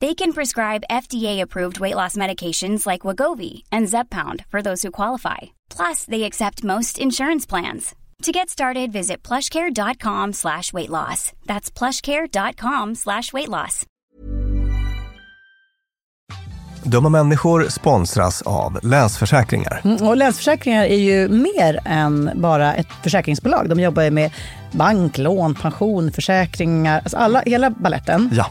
They can prescribe FDA-approved weight loss medications like Wagovi and Zepbound for those who qualify. Plus, they accept most insurance plans. To get started, visit plushcare.com slash weight loss. That's plushcare.com slash weight loss. Dumma människor sponsras av Länsförsäkringar. Mm, och Länsförsäkringar är ju mer än bara ett försäkringsbolag. De jobbar ju med bank, lån, pension, försäkringar, alltså alla, hela balletten. Ja.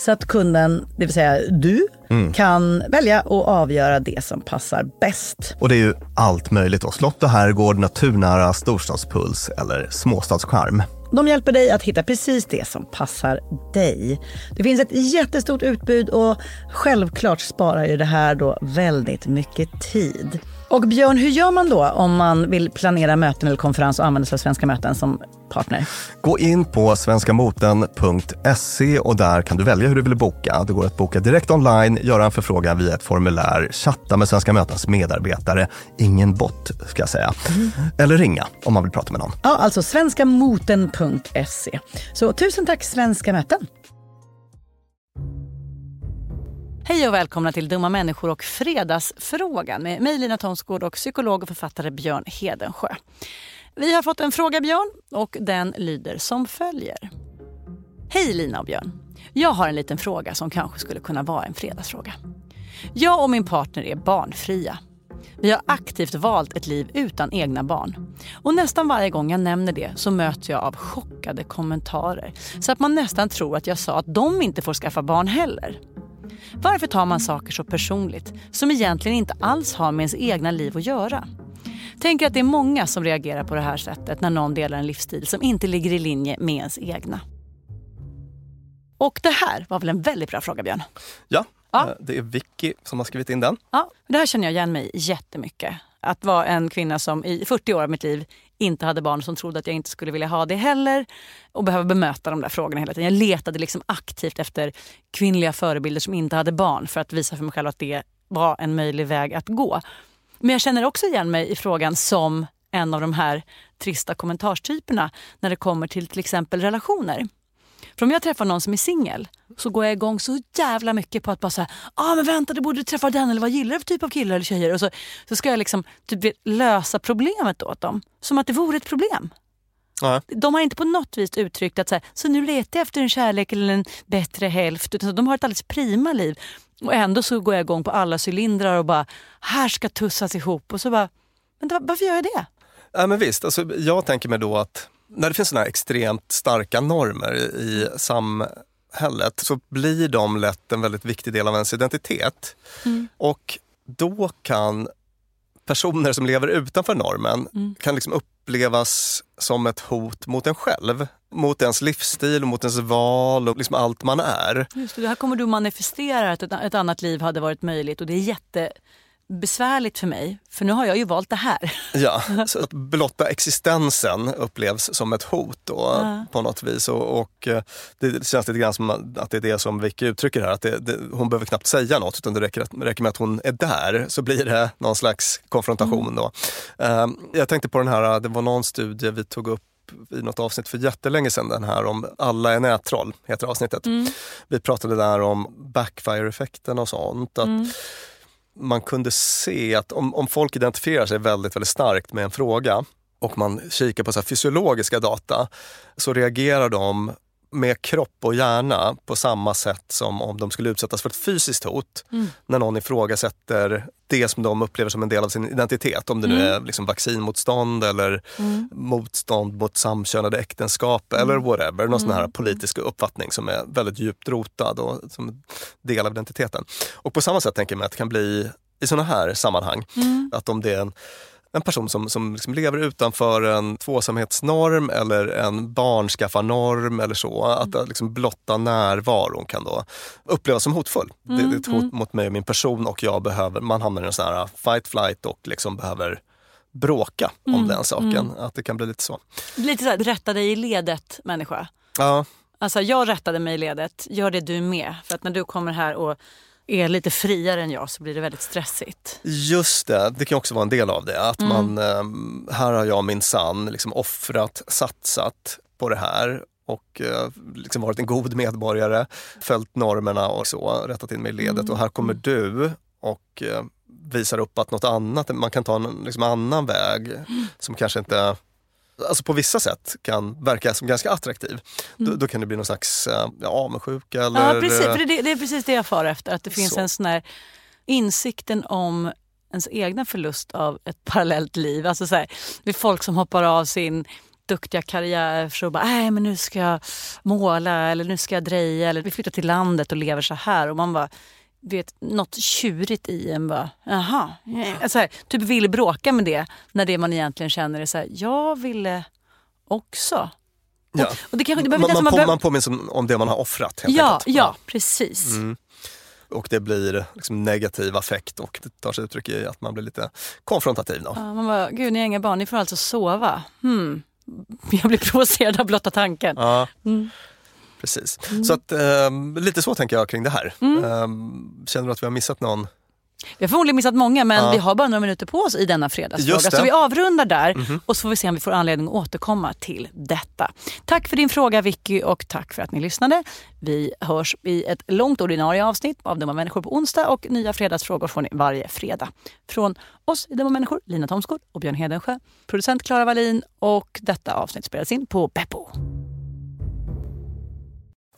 så att kunden, det vill säga du, kan välja och avgöra det som passar bäst. Och det är ju allt möjligt då. Slott och herrgård, naturnära, storstadspuls eller småstadscharm. De hjälper dig att hitta precis det som passar dig. Det finns ett jättestort utbud och självklart sparar ju det här då väldigt mycket tid. Och Björn, hur gör man då om man vill planera möten eller konferens och använda sig av Svenska möten som partner? Gå in på svenskamoten.se och där kan du välja hur du vill boka. Det går att boka direkt online, göra en förfrågan via ett formulär, chatta med Svenska mötens medarbetare, ingen bot ska jag säga, eller ringa om man vill prata med någon. Ja, alltså svenskamoten.se. Så tusen tack Svenska möten. Hej och välkomna till Dumma människor och Fredagsfrågan med mig Lina Thomsgård och psykolog och författare Björn Hedensjö. Vi har fått en fråga Björn och den lyder som följer. Hej Lina och Björn. Jag har en liten fråga som kanske skulle kunna vara en fredagsfråga. Jag och min partner är barnfria. Vi har aktivt valt ett liv utan egna barn. Och nästan varje gång jag nämner det så möts jag av chockade kommentarer. Så att man nästan tror att jag sa att de inte får skaffa barn heller. Varför tar man saker så personligt som egentligen inte alls har med ens egna liv att göra? Tänker att det är många som reagerar på det här sättet när någon delar en livsstil som inte ligger i linje med ens egna. Och det här var väl en väldigt bra fråga Björn? Ja, Ja. eh, det är Vicky som har skrivit in den. Ja, det här känner jag igen mig i jättemycket. Att vara en kvinna som i 40 år av mitt liv inte hade barn som trodde att jag inte skulle vilja ha det heller. Och behöva bemöta de där frågorna hela tiden. Jag letade liksom aktivt efter kvinnliga förebilder som inte hade barn för att visa för mig själv att det var en möjlig väg att gå. Men jag känner också igen mig i frågan som en av de här trista kommentarstyperna när det kommer till till exempel relationer. För om jag träffar någon som är singel så går jag igång så jävla mycket på att bara säga ah, men vänta du borde träffa den eller vad gillar du för typ av killar eller tjejer? Och så, så ska jag liksom typ lösa problemet åt dem. Som att det vore ett problem. Ja. De har inte på något vis uttryckt att så, här, så nu letar jag efter en kärlek eller en bättre hälft. Utan de har ett alldeles prima liv. Och ändå så går jag igång på alla cylindrar och bara här ska tussas ihop. Och så bara, men va- varför gör jag det? Ja, men visst, alltså, jag tänker mig då att när det finns såna här extremt starka normer i samhället så blir de lätt en väldigt viktig del av ens identitet. Och då kan personer som lever utanför normen kan liksom upplevas som ett hot mot en själv. Mot ens livsstil, och mot ens val och liksom allt man är. Just det, här kommer du manifestera att ett, ett annat liv hade varit möjligt och det är jätte jättebesvärligt för mig. För nu har jag ju valt det här. Ja, så att blotta existensen upplevs som ett hot då, Ja. på något vis. Och, och eh, det känns lite grann som att det är det som Vicky uttrycker här. Att det, det, hon behöver knappt säga något utan det räcker, räcker med att hon är där så blir det någon slags konfrontation. Då. Eh, jag tänkte på den här, det var någon studie vi tog upp i något avsnitt för jättelänge sedan, den här om alla är nättroll, heter avsnittet. Vi pratade där om backfire-effekten och sånt. Att man kunde se att om, om folk identifierar sig väldigt, väldigt starkt med en fråga och man kikar på så här fysiologiska data så reagerar de med kropp och hjärna på samma sätt som om de skulle utsättas för ett fysiskt hot. När någon ifrågasätter det som de upplever som en del av sin identitet. Om det nu är liksom vaccinmotstånd eller motstånd mot samkönade äktenskap eller whatever. Någon sån här politisk uppfattning som är väldigt djupt rotad och som en del av identiteten. Och på samma sätt tänker jag mig att det kan bli i såna här sammanhang. Att om det är en en person som, som liksom lever utanför en tvåsamhetsnorm eller en barnskaffarnorm eller så. Att liksom blotta närvaron kan då upplevas som hotfull. Det, det är ett hot mot mig och min person och jag behöver, man hamnar i en sån här fight flight och liksom behöver bråka om den saken. Att det kan bli lite så. Lite så här, rätta dig i ledet människa. Ja, Alltså jag rättade mig i ledet, gör det du med. För att när du kommer här och är lite friare än jag så blir det väldigt stressigt. Just det, det kan också vara en del av det. Att man, eh, här har jag min sann liksom offrat, satsat på det här och eh, liksom varit en god medborgare, följt normerna och så, rättat in mig i ledet. Och här kommer du och eh, visar upp att något annat, man kan ta en liksom, annan väg som kanske inte Alltså på vissa sätt kan verka som ganska attraktiv. Då, då kan det bli någon slags eh, ja, avundsjuka eller... Ja precis, eh, för det, det är precis det jag far efter. Att det finns Så. en sån här insikten om ens egna förlust av ett parallellt liv. Alltså så här, det är folk som hoppar av sin duktiga karriär för att bara, nej men nu ska jag måla eller nu ska jag dreja eller vi flyttar till landet och lever så här. Och man bara, vet, något tjurigt i en bara, jaha. eh." Så här, typ vill bråka med det när det man egentligen känner är så här, jag ville också. ja. Och det kanske, det man, man, på, man påminns om, det man har offrat helt Ja, enkelt. ja, precis. Och det blir liksom negativ affekt och det tar sig uttryck i att man blir lite konfrontativ. Då. Ja, man bara, gud ni har inga barn, ni får alltså sova. Hmm. Jag blir provocerad av blotta tanken. Ja, Mm. Precis. Så att, ehm, lite så tänker jag kring det här. Mm. Ehm, känner du att vi har missat någon? Vi har förmodligen missat många men Ja. vi har bara några minuter på oss i denna fredagsfråga. Så vi avrundar där och så får vi se om vi får anledning att återkomma till detta. Tack för din fråga Vicky och tack för att ni lyssnade. Vi hörs i ett långt ordinarie avsnitt av Dumma människor på onsdag och nya fredagsfrågor får ni varje fredag. Från oss i Dumma människor, Lina Thomsgård och Björn Hedensjö. Producent Klara Wallin och detta avsnitt spelas in på Beppo.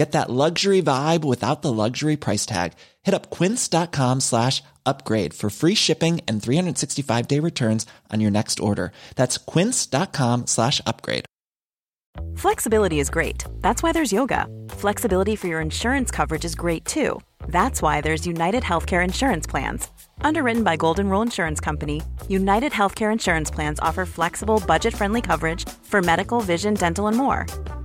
Get that luxury vibe without the luxury price tag. Hit up quince.com slash upgrade for free shipping and 365 day returns on your next order. That's quince.com slash upgrade. Flexibility is great. That's why there's yoga. Flexibility for your insurance coverage is great too. That's why there's United Healthcare Insurance Plans. Underwritten by Golden Rule Insurance Company, United Healthcare Insurance Plans offer flexible, budget friendly coverage for medical, vision, dental, and more.